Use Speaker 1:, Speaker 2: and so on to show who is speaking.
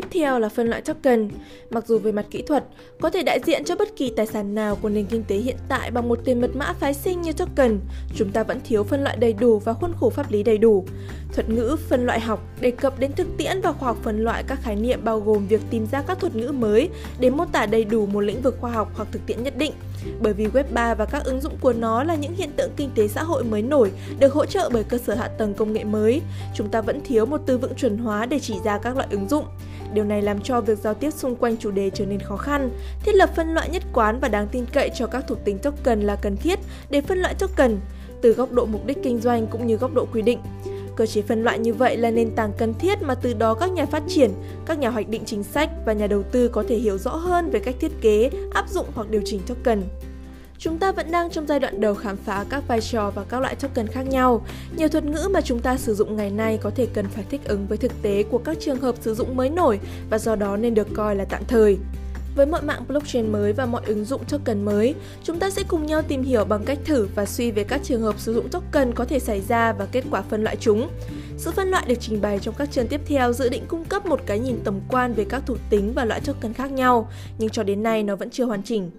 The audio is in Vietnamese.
Speaker 1: tiếp theo là phân loại token. Mặc dù về mặt kỹ thuật, có thể đại diện cho bất kỳ tài sản nào của nền kinh tế hiện tại bằng một tiền mật mã phái sinh như token, chúng ta vẫn thiếu phân loại đầy đủ và khuôn khổ pháp lý đầy đủ. Thuật ngữ phân loại học đề cập đến thực tiễn và khoa học phân loại các khái niệm bao gồm việc tìm ra các thuật ngữ mới để mô tả đầy đủ một lĩnh vực khoa học hoặc thực tiễn nhất định. Bởi vì Web 3 và các ứng dụng của nó là những hiện tượng kinh tế xã hội mới nổi, được hỗ trợ bởi cơ sở hạ tầng công nghệ mới, chúng ta vẫn thiếu một từ vựng chuẩn hóa để chỉ ra các loại ứng dụng. Điều này làm cho việc giao tiếp xung quanh chủ đề trở nên khó khăn. Thiết lập phân loại nhất quán và đáng tin cậy cho các thuộc tính token là cần thiết để phân loại token, từ góc độ mục đích kinh doanh cũng như góc độ quy định. Cơ chế phân loại như vậy là nền tảng cần thiết mà từ đó các nhà phát triển, các nhà hoạch định chính sách và nhà đầu tư có thể hiểu rõ hơn về cách thiết kế, áp dụng hoặc điều chỉnh token. Chúng ta vẫn đang trong giai đoạn đầu khám phá các vai trò và các loại token khác nhau. Nhiều thuật ngữ mà chúng ta sử dụng ngày nay có thể cần phải thích ứng với thực tế của các trường hợp sử dụng mới nổi và do đó nên được coi là tạm thời. Với mọi mạng blockchain mới và mọi ứng dụng token mới, chúng ta sẽ cùng nhau tìm hiểu bằng cách thử và suy về các trường hợp sử dụng token có thể xảy ra và kết quả phân loại chúng. Sự phân loại được trình bày trong các chương tiếp theo dự định cung cấp một cái nhìn tổng quan về các thuộc tính và loại token khác nhau, nhưng cho đến nay nó vẫn chưa hoàn chỉnh.